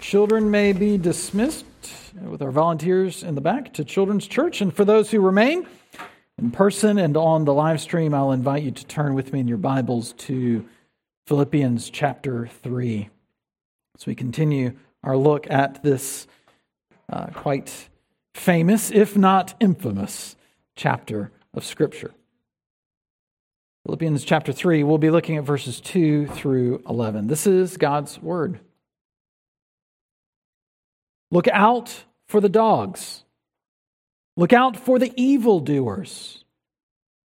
Children may be dismissed with our volunteers in the back to Children's Church. And for those who remain in person and on the live stream, I'll invite you to turn with me in your Bibles to Philippians chapter 3 as we continue our look at this uh, quite famous, if not infamous, chapter of Scripture. Philippians chapter 3, we'll be looking at verses 2 through 11. This is God's Word. Look out for the dogs. Look out for the evildoers.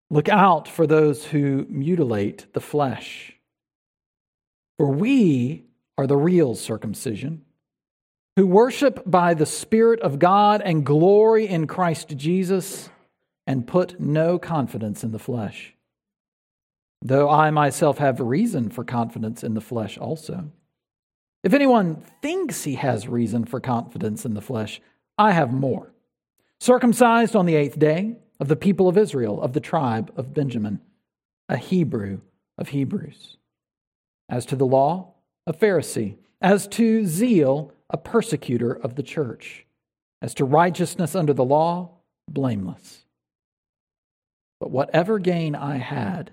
Look out for those who mutilate the flesh. For we are the real circumcision, who worship by the Spirit of God and glory in Christ Jesus, and put no confidence in the flesh. Though I myself have reason for confidence in the flesh also. If anyone thinks he has reason for confidence in the flesh, I have more. Circumcised on the eighth day, of the people of Israel, of the tribe of Benjamin, a Hebrew of Hebrews. As to the law, a Pharisee. As to zeal, a persecutor of the church. As to righteousness under the law, blameless. But whatever gain I had,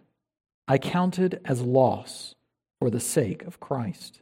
I counted as loss for the sake of Christ.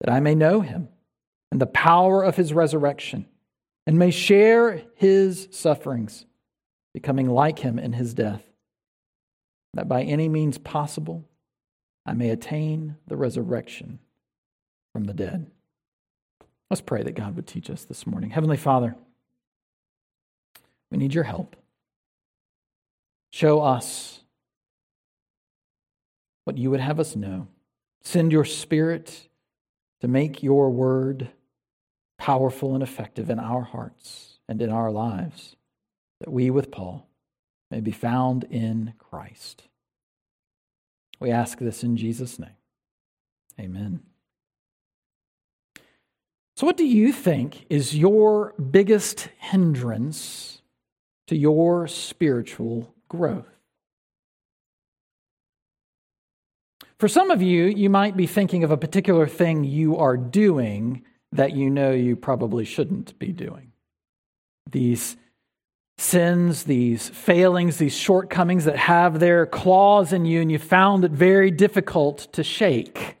that I may know him and the power of his resurrection, and may share his sufferings, becoming like him in his death, that by any means possible I may attain the resurrection from the dead. Let's pray that God would teach us this morning. Heavenly Father, we need your help. Show us what you would have us know. Send your spirit to make your word powerful and effective in our hearts and in our lives, that we, with Paul, may be found in Christ. We ask this in Jesus' name. Amen. So, what do you think is your biggest hindrance to your spiritual growth? For some of you, you might be thinking of a particular thing you are doing that you know you probably shouldn't be doing. These sins, these failings, these shortcomings that have their claws in you, and you found it very difficult to shake.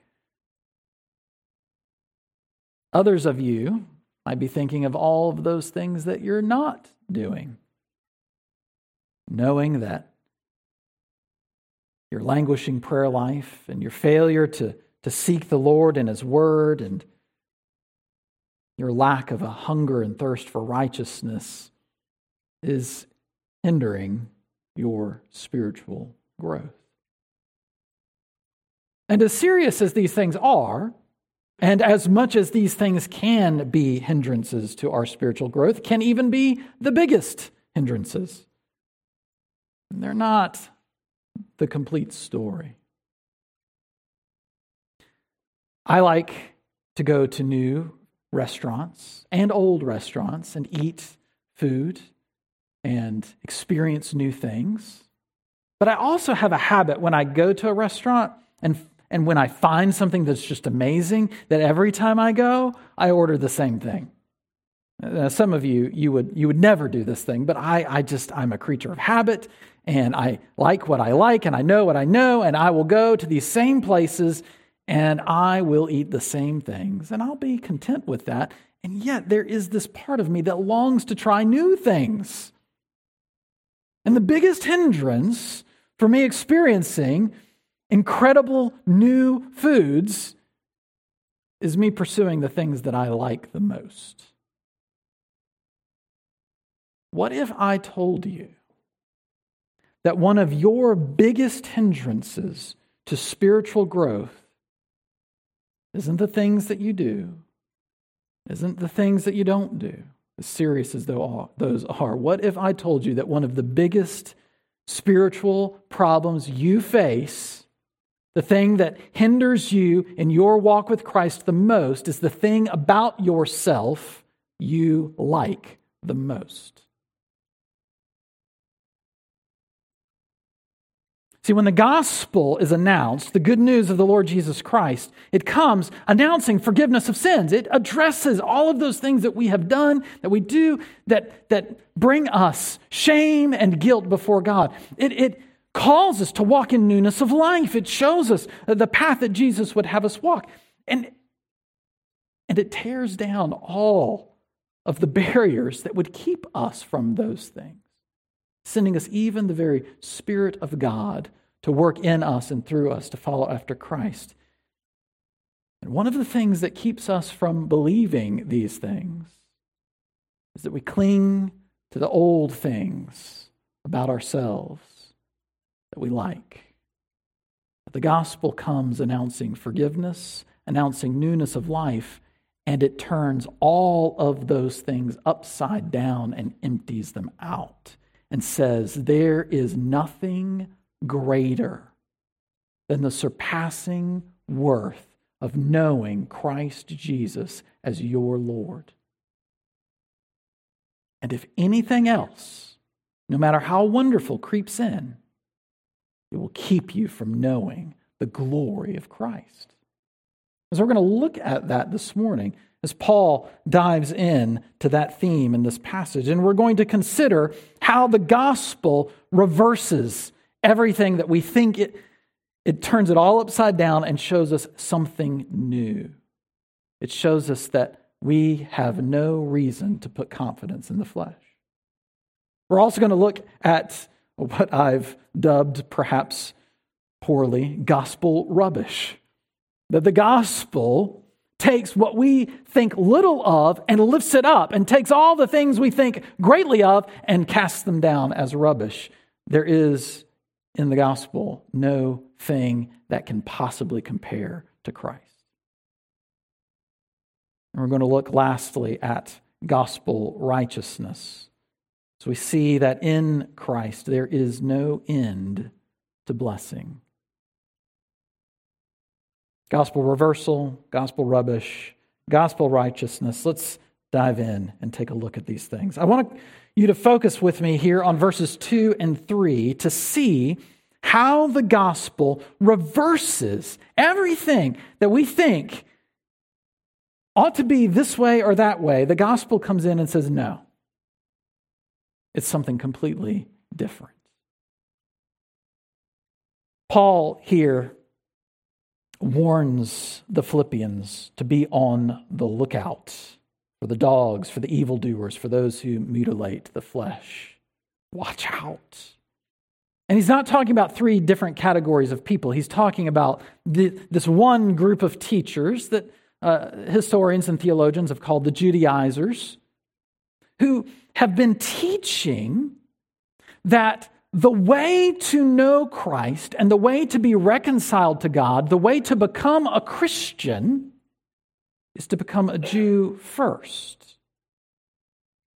Others of you might be thinking of all of those things that you're not doing, knowing that your languishing prayer life and your failure to, to seek the Lord and His Word and your lack of a hunger and thirst for righteousness is hindering your spiritual growth. And as serious as these things are, and as much as these things can be hindrances to our spiritual growth, can even be the biggest hindrances. And they're not the complete story. I like to go to new restaurants and old restaurants and eat food and experience new things. But I also have a habit when I go to a restaurant and, and when I find something that's just amazing, that every time I go, I order the same thing. Uh, some of you, you would, you would never do this thing, but I, I just, I'm a creature of habit and I like what I like and I know what I know, and I will go to these same places and I will eat the same things, and I'll be content with that. And yet, there is this part of me that longs to try new things. And the biggest hindrance for me experiencing incredible new foods is me pursuing the things that I like the most. What if I told you that one of your biggest hindrances to spiritual growth isn't the things that you do, isn't the things that you don't do, as serious as those are. What if I told you that one of the biggest spiritual problems you face, the thing that hinders you in your walk with Christ the most, is the thing about yourself you like the most? See, when the gospel is announced, the good news of the Lord Jesus Christ, it comes announcing forgiveness of sins. It addresses all of those things that we have done, that we do, that, that bring us shame and guilt before God. It, it calls us to walk in newness of life. It shows us the path that Jesus would have us walk. And, and it tears down all of the barriers that would keep us from those things sending us even the very Spirit of God to work in us and through us to follow after Christ. And one of the things that keeps us from believing these things is that we cling to the old things about ourselves that we like. The gospel comes announcing forgiveness, announcing newness of life, and it turns all of those things upside down and empties them out and says, There is nothing greater than the surpassing worth of knowing Christ Jesus as your Lord. And if anything else, no matter how wonderful, creeps in, it will keep you from knowing the glory of Christ. So we're going to look at that this morning as Paul dives in to that theme in this passage. And we're going to consider how the gospel reverses everything that we think it, it turns it all upside down and shows us something new. It shows us that we have no reason to put confidence in the flesh. We're also going to look at what I've dubbed, perhaps poorly, gospel rubbish. That the gospel takes what we think little of and lifts it up and takes all the things we think greatly of and casts them down as rubbish. There is in the gospel no thing that can possibly compare to Christ. And we're going to look lastly at gospel righteousness. So we see that in Christ there is no end to blessing. Gospel reversal, gospel rubbish, gospel righteousness. Let's dive in and take a look at these things. I want you to focus with me here on verses 2 and 3 to see how the gospel reverses everything that we think ought to be this way or that way. The gospel comes in and says, no, it's something completely different. Paul here warns the Philippians to be on the lookout for the dogs, for the evildoers, for those who mutilate the flesh. Watch out. And he's not talking about three different categories of people. He's talking about the, this one group of teachers that uh, historians and theologians have called the Judaizers, who have been teaching that the way to know Christ and the way to be reconciled to God, the way to become a Christian, is to become a Jew first.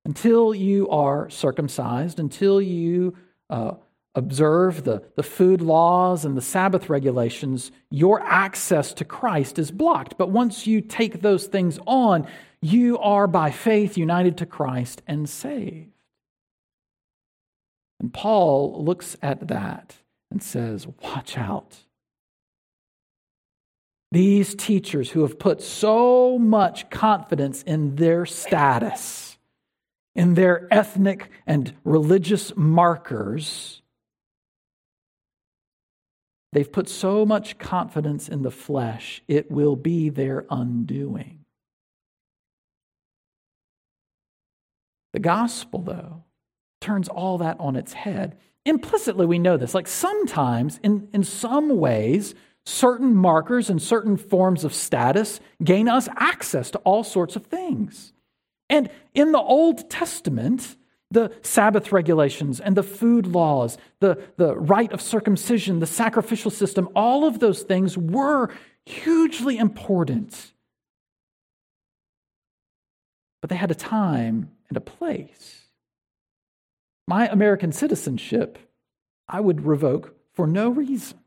Until you are circumcised, until you uh, observe the, the food laws and the Sabbath regulations, your access to Christ is blocked. But once you take those things on, you are by faith united to Christ and saved. And Paul looks at that and says, Watch out. These teachers who have put so much confidence in their status, in their ethnic and religious markers, they've put so much confidence in the flesh, it will be their undoing. The gospel, though, turns all that on its head. Implicitly, we know this. Like sometimes, in, in some ways, certain markers and certain forms of status gain us access to all sorts of things. And in the Old Testament, the Sabbath regulations and the food laws, the, the rite of circumcision, the sacrificial system, all of those things were hugely important. But they had a time and a place. My American citizenship, I would revoke for no reason.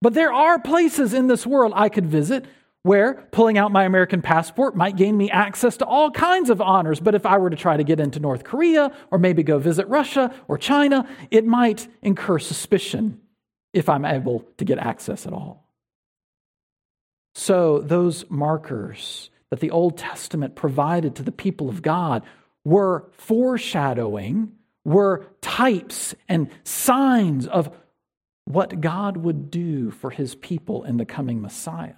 But there are places in this world I could visit where pulling out my American passport might gain me access to all kinds of honors. But if I were to try to get into North Korea or maybe go visit Russia or China, it might incur suspicion if I'm able to get access at all. So, those markers that the Old Testament provided to the people of God were foreshadowing, were types and signs of what God would do for his people in the coming Messiah.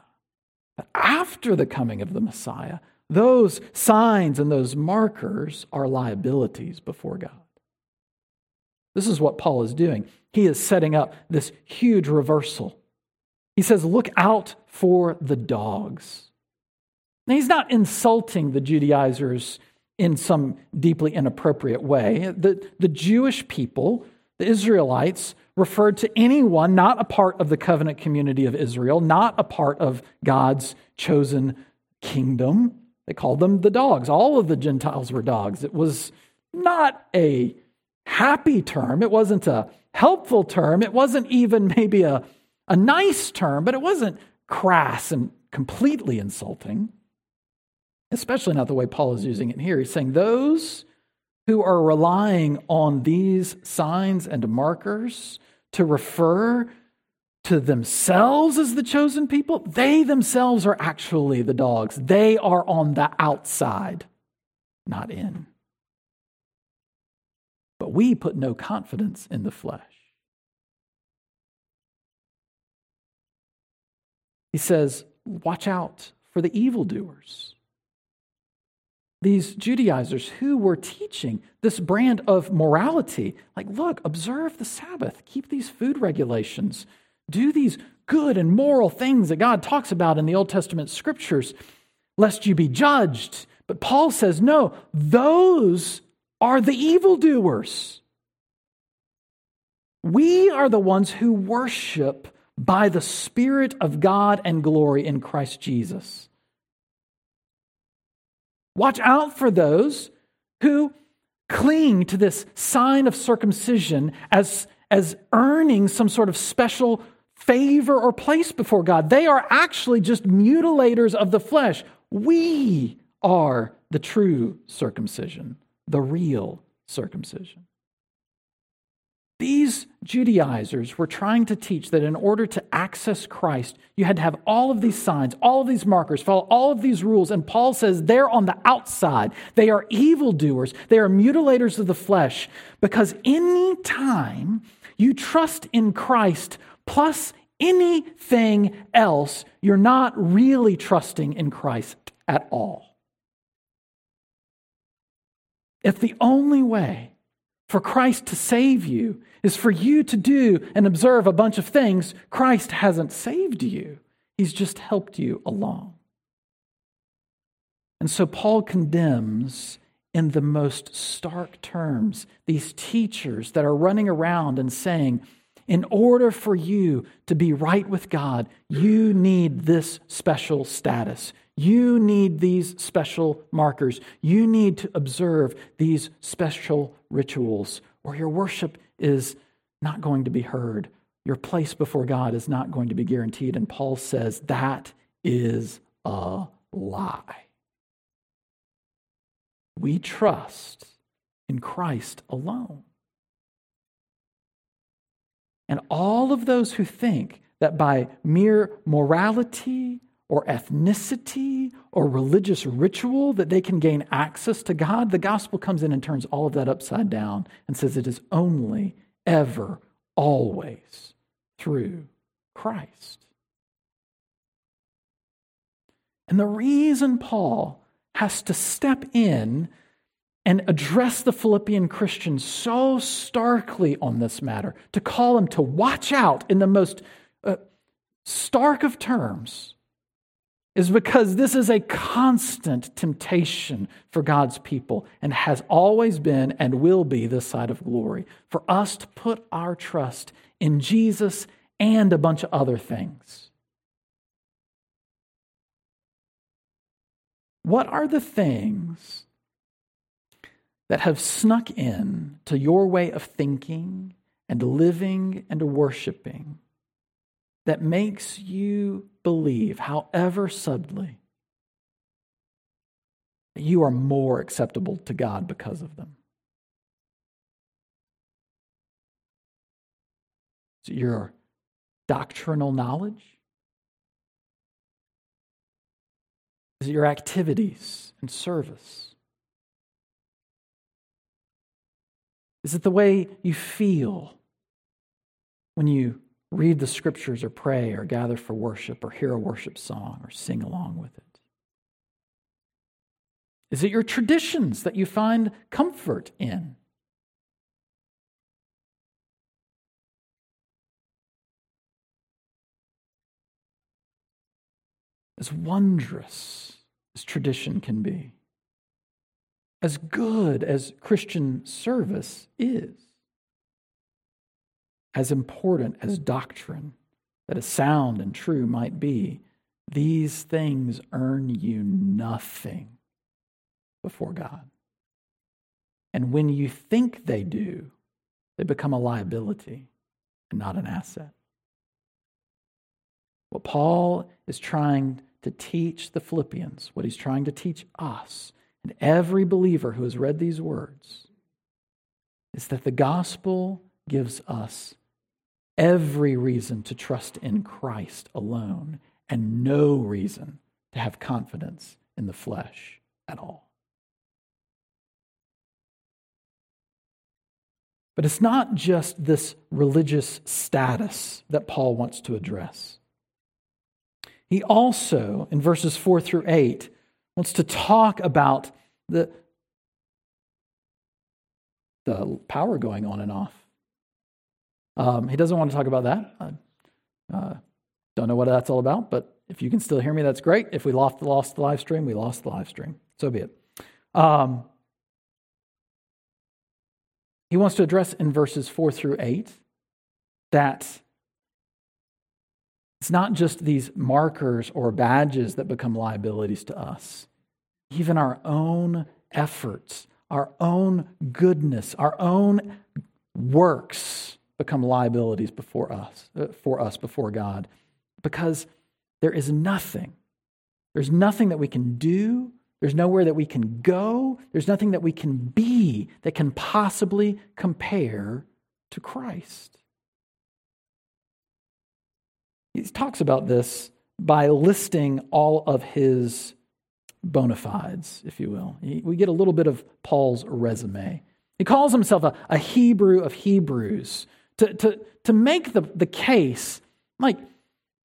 But after the coming of the Messiah, those signs and those markers are liabilities before God. This is what Paul is doing. He is setting up this huge reversal. He says, Look out for the dogs. Now, he's not insulting the Judaizers in some deeply inappropriate way. The, the Jewish people, the Israelites, referred to anyone not a part of the covenant community of Israel, not a part of God's chosen kingdom. They called them the dogs. All of the Gentiles were dogs. It was not a happy term, it wasn't a helpful term, it wasn't even maybe a, a nice term, but it wasn't crass and completely insulting, especially not the way Paul is using it here. He's saying those who are relying on these signs and markers to refer to themselves as the chosen people, they themselves are actually the dogs. They are on the outside, not in. But we put no confidence in the flesh. He says, Watch out for the evildoers these Judaizers who were teaching this brand of morality. Like, look, observe the Sabbath, keep these food regulations, do these good and moral things that God talks about in the Old Testament scriptures, lest you be judged. But Paul says, no, those are the evildoers. We are the ones who worship by the Spirit of God and glory in Christ Jesus. Watch out for those who cling to this sign of circumcision as, as earning some sort of special favor or place before God. They are actually just mutilators of the flesh. We are the true circumcision, the real circumcision. These Judaizers were trying to teach that in order to access Christ, you had to have all of these signs, all of these markers, follow all of these rules. And Paul says they're on the outside. They are evildoers. They are mutilators of the flesh. Because any time you trust in Christ plus anything else, you're not really trusting in Christ at all. If the only way for Christ to save you is for you to do and observe a bunch of things. Christ hasn't saved you, He's just helped you along. And so Paul condemns in the most stark terms these teachers that are running around and saying, in order for you to be right with God, you need this special status. You need these special markers. You need to observe these special rituals, or your worship is not going to be heard. Your place before God is not going to be guaranteed. And Paul says that is a lie. We trust in Christ alone. And all of those who think that by mere morality or ethnicity or religious ritual that they can gain access to God, the gospel comes in and turns all of that upside down and says it is only, ever, always through Christ. And the reason Paul has to step in and address the Philippian Christians so starkly on this matter, to call them to watch out in the most uh, stark of terms, is because this is a constant temptation for God's people and has always been and will be this side of glory for us to put our trust in Jesus and a bunch of other things. What are the things that have snuck in to your way of thinking and living and worshiping that makes you believe, however subtly, that you are more acceptable to God because of them? Is it your doctrinal knowledge? Is it your activities and service? Is it the way you feel when you read the scriptures or pray or gather for worship or hear a worship song or sing along with it? Is it your traditions that you find comfort in? As wondrous as tradition can be, as good as Christian service is, as important as doctrine that is sound and true might be, these things earn you nothing before God. And when you think they do, they become a liability and not an asset. What Paul is trying to teach the Philippians, what he's trying to teach us, and every believer who has read these words, is that the gospel gives us every reason to trust in Christ alone and no reason to have confidence in the flesh at all. But it's not just this religious status that Paul wants to address. He also, in verses 4 through 8, wants to talk about the, the power going on and off. Um, he doesn't want to talk about that. I uh, don't know what that's all about, but if you can still hear me, that's great. If we lost, lost the live stream, we lost the live stream. So be it. Um, he wants to address in verses 4 through 8 that it's not just these markers or badges that become liabilities to us. Even our own efforts, our own goodness, our own works become liabilities before us, uh, for us before God, because there is nothing. There's nothing that we can do. There's nowhere that we can go. There's nothing that we can be that can possibly compare to Christ. He talks about this by listing all of his bona fides, if you will. We get a little bit of Paul's resume. He calls himself a, a Hebrew of Hebrews to, to, to make the, the case like,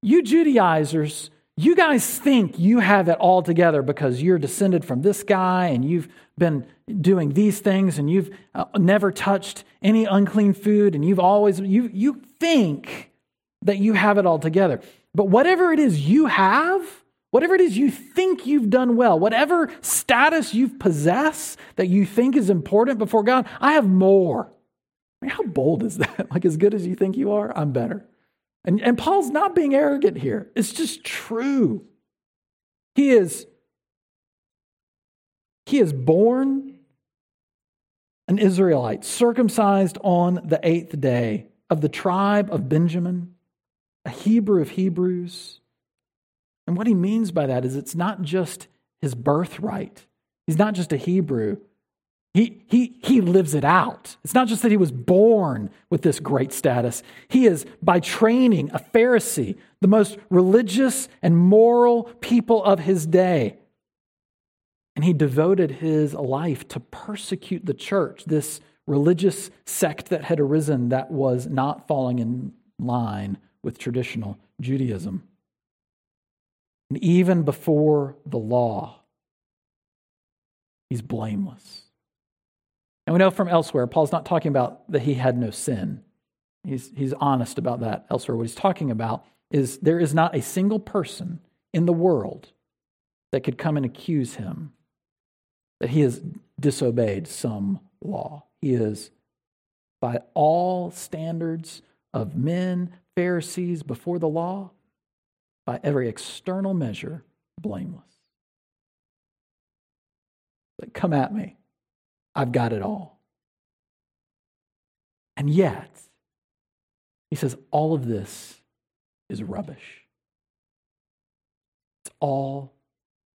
you Judaizers, you guys think you have it all together because you're descended from this guy and you've been doing these things and you've uh, never touched any unclean food and you've always, you, you think that you have it all together. But whatever it is you have, whatever it is you think you've done well, whatever status you possess that you think is important before God, I have more. I mean, how bold is that? Like, as good as you think you are, I'm better. And, and Paul's not being arrogant here. It's just true. He is, he is born an Israelite, circumcised on the eighth day of the tribe of Benjamin a Hebrew of Hebrews. And what he means by that is it's not just his birthright. He's not just a Hebrew. He, he, he lives it out. It's not just that he was born with this great status. He is, by training, a Pharisee, the most religious and moral people of his day. And he devoted his life to persecute the church, this religious sect that had arisen that was not falling in line with traditional Judaism. And even before the law, he's blameless. And we know from elsewhere, Paul's not talking about that he had no sin. He's, he's honest about that elsewhere. What he's talking about is there is not a single person in the world that could come and accuse him that he has disobeyed some law. He is, by all standards of men, Pharisees before the law, by every external measure, blameless. Like, come at me. I've got it all. And yet, he says, all of this is rubbish. It's all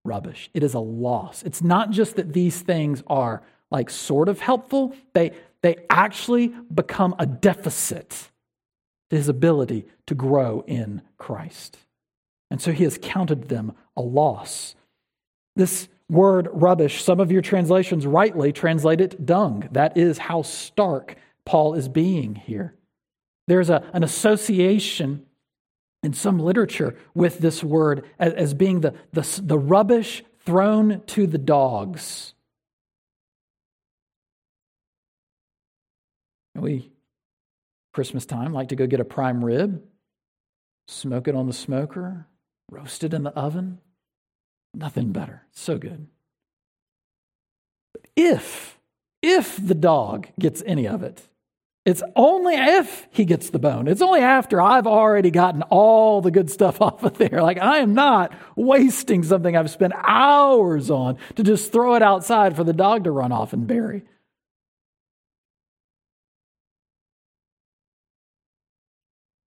rubbish. It is a loss. It's not just that these things are like sort of helpful, they, they actually become a deficit to his ability to grow in Christ. And so he has counted them a loss. This word rubbish, some of your translations rightly translate it dung. That is how stark Paul is being here. There's a, an association in some literature with this word as, as being the, the, the rubbish thrown to the dogs. We, Christmas time, like to go get a prime rib, smoke it on the smoker, roast it in the oven. Nothing better. So good. But if, if the dog gets any of it, it's only if he gets the bone. It's only after I've already gotten all the good stuff off of there. Like, I am not wasting something I've spent hours on to just throw it outside for the dog to run off and bury.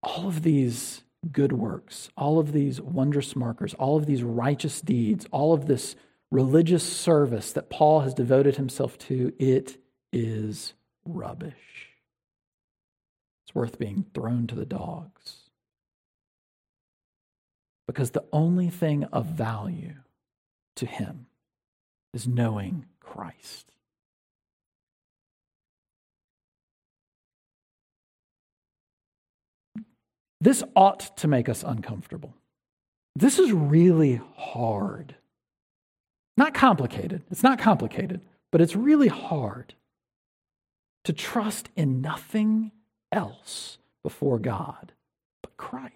All of these good works, all of these wondrous markers, all of these righteous deeds, all of this religious service that Paul has devoted himself to, it is rubbish. It's worth being thrown to the dogs. Because the only thing of value to him is knowing Christ. This ought to make us uncomfortable. This is really hard. Not complicated. It's not complicated, but it's really hard to trust in nothing else before God but Christ.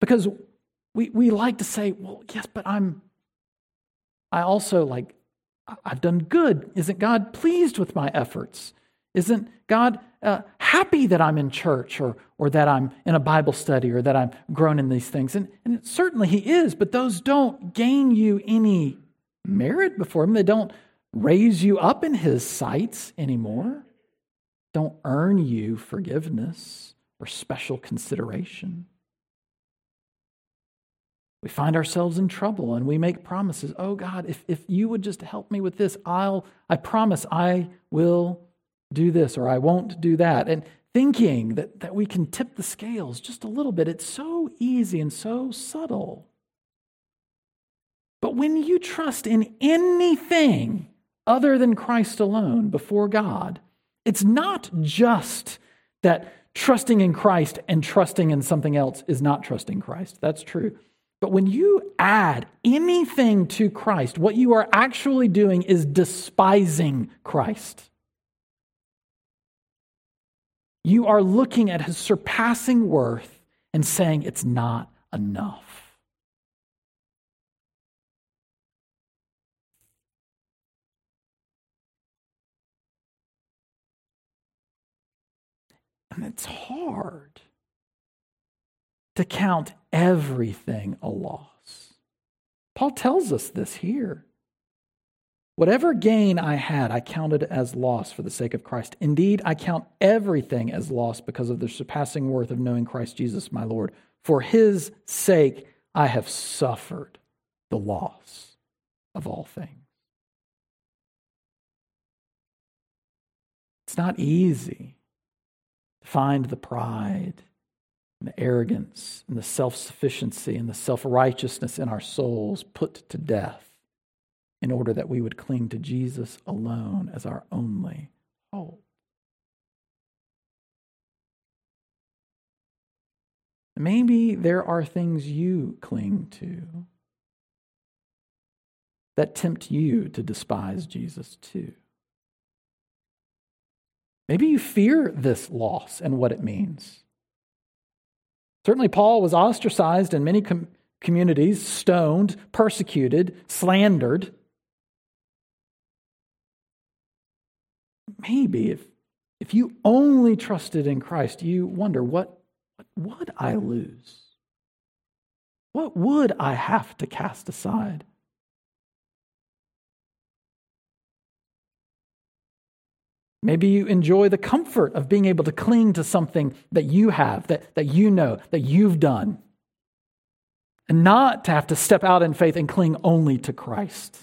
Because we, we like to say, well, yes, but I'm, I also like, I've done good. Isn't God pleased with my efforts? Isn't God uh, happy that I'm in church or, or that I'm in a Bible study or that I'm grown in these things? And, and certainly He is, but those don't gain you any merit before Him. They don't raise you up in His sights anymore, don't earn you forgiveness or special consideration. We find ourselves in trouble and we make promises. Oh God, if, if you would just help me with this, I'll I promise I will do this or I won't do that. And thinking that, that we can tip the scales just a little bit, it's so easy and so subtle. But when you trust in anything other than Christ alone before God, it's not just that trusting in Christ and trusting in something else is not trusting Christ. That's true. But when you add anything to Christ, what you are actually doing is despising Christ. You are looking at his surpassing worth and saying it's not enough. And it's hard to count everything a loss. Paul tells us this here. Whatever gain I had, I counted as loss for the sake of Christ. Indeed, I count everything as loss because of the surpassing worth of knowing Christ Jesus, my Lord. For his sake, I have suffered the loss of all things. It's not easy to find the pride and the arrogance and the self sufficiency and the self righteousness in our souls put to death in order that we would cling to Jesus alone as our only hope. Maybe there are things you cling to that tempt you to despise Jesus too. Maybe you fear this loss and what it means. Certainly, Paul was ostracized in many com- communities, stoned, persecuted, slandered. Maybe if, if you only trusted in Christ, you wonder what, what would I lose? What would I have to cast aside? Maybe you enjoy the comfort of being able to cling to something that you have, that, that you know, that you've done, and not to have to step out in faith and cling only to Christ.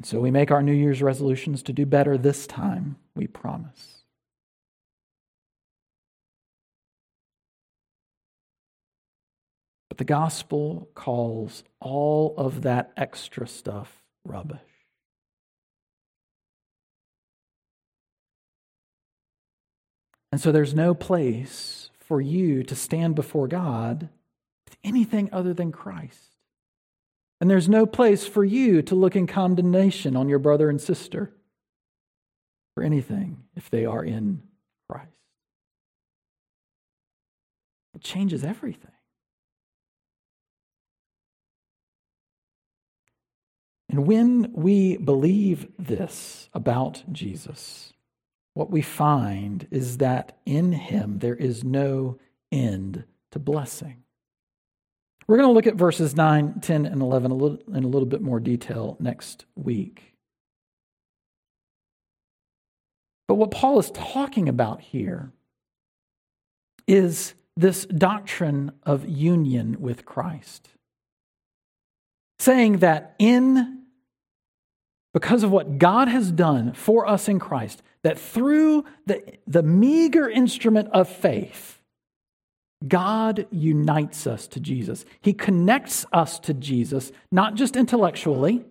And so we make our New Year's resolutions to do better this time, we promise. But the gospel calls all of that extra stuff rubbish. And so there's no place for you to stand before God with anything other than Christ. And there's no place for you to look in condemnation on your brother and sister for anything if they are in Christ. It changes everything. And when we believe this about Jesus, what we find is that in him there is no end to blessing. We're going to look at verses 9, 10, and 11 a little, in a little bit more detail next week. But what Paul is talking about here is this doctrine of union with Christ. Saying that in, because of what God has done for us in Christ, that through the, the meager instrument of faith, God unites us to Jesus. He connects us to Jesus, not just intellectually,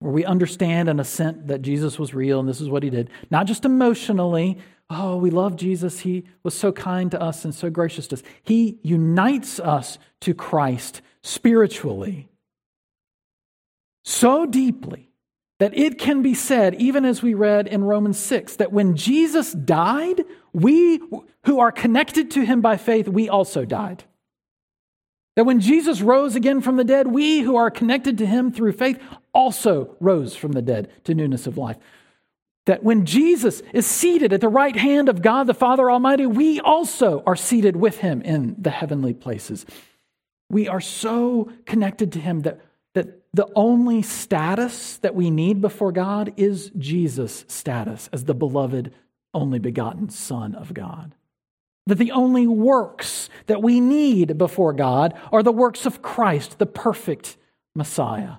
where we understand and assent that Jesus was real and this is what he did, not just emotionally. Oh, we love Jesus. He was so kind to us and so gracious to us. He unites us to Christ spiritually so deeply that it can be said, even as we read in Romans 6, that when Jesus died, we who are connected to him by faith, we also died. That when Jesus rose again from the dead, we who are connected to him through faith also rose from the dead to newness of life. That when Jesus is seated at the right hand of God the Father Almighty, we also are seated with him in the heavenly places. We are so connected to him that the only status that we need before God is Jesus' status as the beloved, only begotten Son of God. That the only works that we need before God are the works of Christ, the perfect Messiah,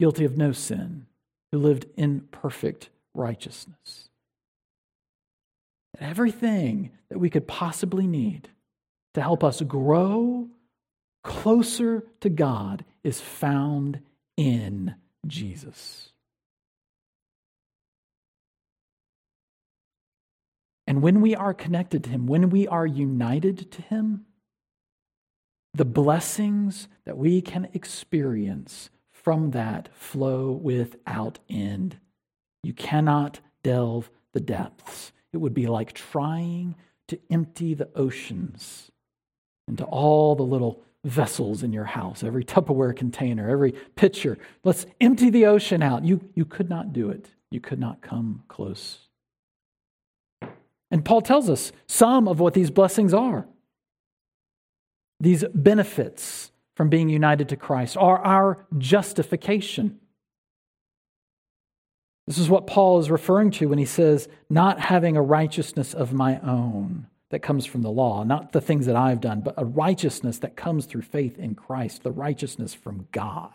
guilty of no sin, who lived in perfect righteousness. Everything that we could possibly need to help us grow closer to God is found in Jesus. And when we are connected to Him, when we are united to Him, the blessings that we can experience from that flow without end. You cannot delve the depths. It would be like trying to empty the oceans into all the little vessels in your house, every Tupperware container, every pitcher. Let's empty the ocean out. You, you could not do it. You could not come close. And Paul tells us some of what these blessings are. These benefits from being united to Christ are our justification. This is what Paul is referring to when he says, not having a righteousness of my own that comes from the law, not the things that I've done, but a righteousness that comes through faith in Christ, the righteousness from God.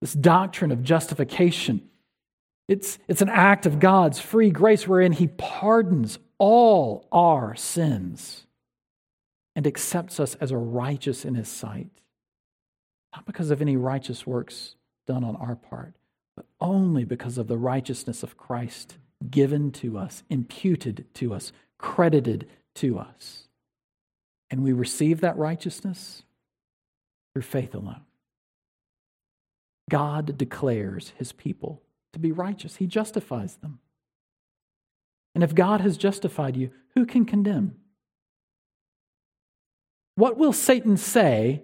This doctrine of justification, it's, it's an act of God's free grace wherein He pardons all our sins and accepts us as a righteous in His sight. Not because of any righteous works done on our part, but only because of the righteousness of Christ given to us, imputed to us, credited to us. And we receive that righteousness through faith alone. God declares his people to be righteous, he justifies them. And if God has justified you, who can condemn? What will Satan say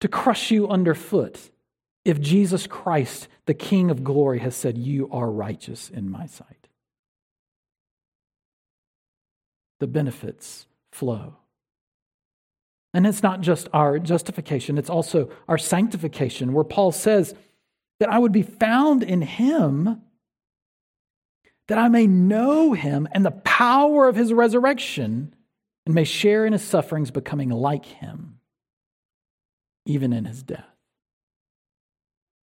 to crush you underfoot if Jesus Christ, the King of glory, has said, You are righteous in my sight? The benefits flow. And it's not just our justification, it's also our sanctification, where Paul says that I would be found in him, that I may know him and the power of his resurrection, and may share in his sufferings, becoming like him, even in his death.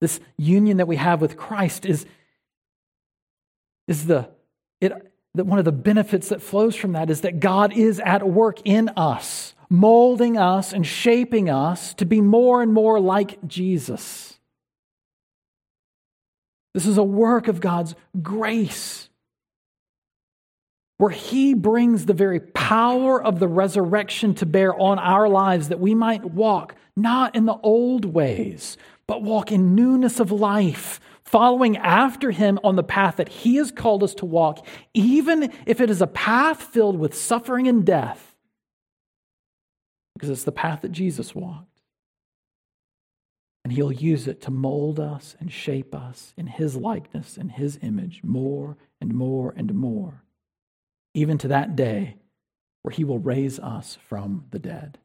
This union that we have with Christ is, is the, it, that one of the benefits that flows from that is that God is at work in us, molding us and shaping us to be more and more like Jesus. This is a work of God's grace, where He brings the very power of the resurrection to bear on our lives that we might walk not in the old ways, but walk in newness of life, following after him on the path that he has called us to walk, even if it is a path filled with suffering and death, because it's the path that Jesus walked. And he'll use it to mold us and shape us in his likeness and his image more and more and more, even to that day where he will raise us from the dead.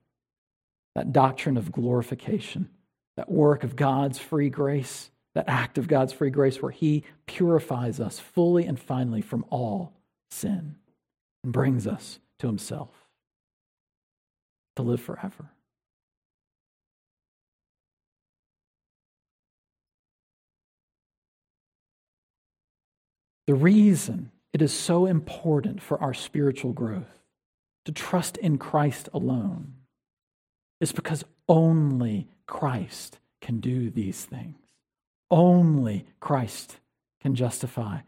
That doctrine of glorification that work of God's free grace, that act of God's free grace where He purifies us fully and finally from all sin and brings us to Himself to live forever. The reason it is so important for our spiritual growth to trust in Christ alone is because only Christ can do these things. Only Christ can justify.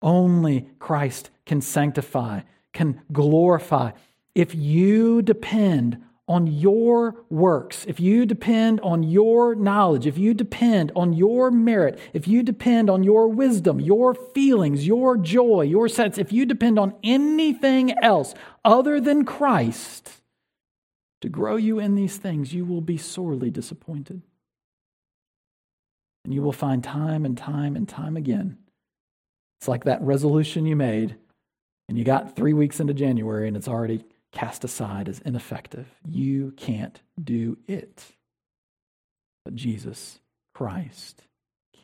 Only Christ can sanctify, can glorify. If you depend on your works, if you depend on your knowledge, if you depend on your merit, if you depend on your wisdom, your feelings, your joy, your sense, if you depend on anything else other than Christ, to grow you in these things, you will be sorely disappointed. And you will find time and time and time again. It's like that resolution you made, and you got three weeks into January, and it's already cast aside as ineffective. You can't do it. But Jesus Christ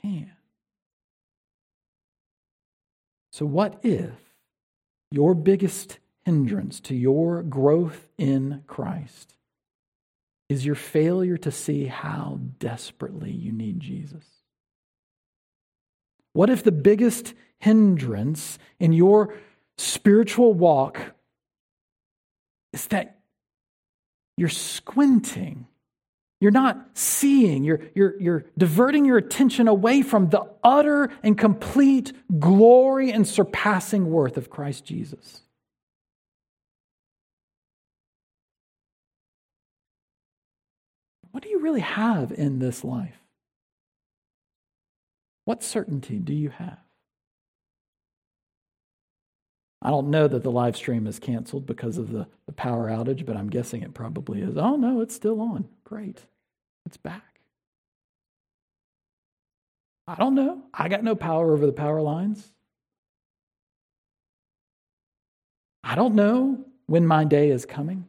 can. So, what if your biggest hindrance to your growth in Christ is your failure to see how desperately you need Jesus. What if the biggest hindrance in your spiritual walk is that you're squinting? You're not seeing, you're, you're, you're diverting your attention away from the utter and complete glory and surpassing worth of Christ Jesus. What do you really have in this life? What certainty do you have? I don't know that the live stream is canceled because of the, the power outage, but I'm guessing it probably is. Oh, no, it's still on. Great. It's back. I don't know. I got no power over the power lines. I don't know when my day is coming.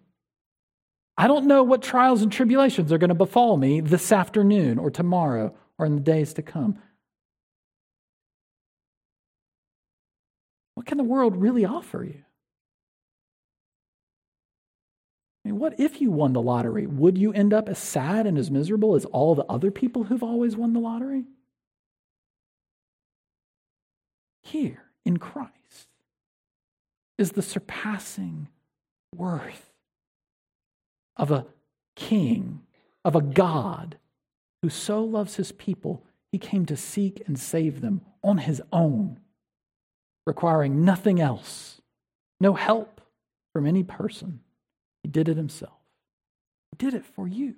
I don't know what trials and tribulations are going to befall me this afternoon or tomorrow or in the days to come. What can the world really offer you? I mean, what if you won the lottery? Would you end up as sad and as miserable as all the other people who've always won the lottery? Here in Christ is the surpassing worth of a king, of a God who so loves his people, he came to seek and save them on his own, requiring nothing else, no help from any person. He did it himself. He did it for you.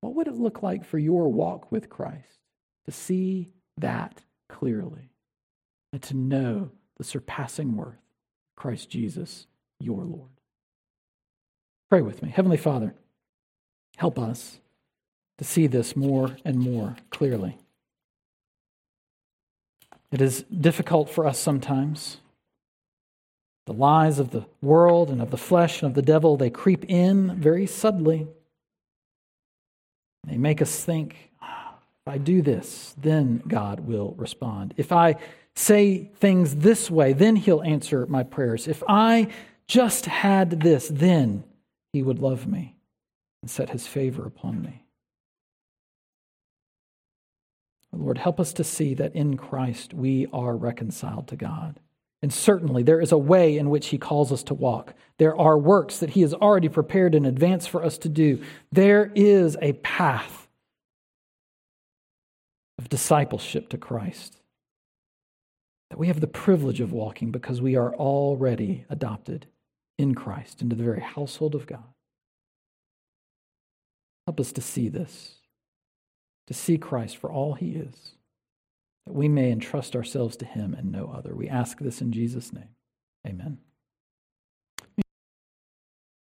What would it look like for your walk with Christ to see that clearly and to know the surpassing worth of Christ Jesus, your Lord? Pray with me. Heavenly Father, help us to see this more and more clearly. It is difficult for us sometimes The lies of the world and of the flesh and of the devil, they creep in very subtly. They make us think, ah, if I do this, then God will respond. If I say things this way, then He'll answer my prayers. If I just had this, then He would love me and set His favor upon me. Lord, help us to see that in Christ we are reconciled to God. And certainly there is a way in which He calls us to walk. There are works that He has already prepared in advance for us to do. There is a path of discipleship to Christ that we have the privilege of walking because we are already adopted in Christ into the very household of God. Help us to see this to see Christ for all he is, that we may entrust ourselves to him and no other. We ask this in Jesus' name. Amen.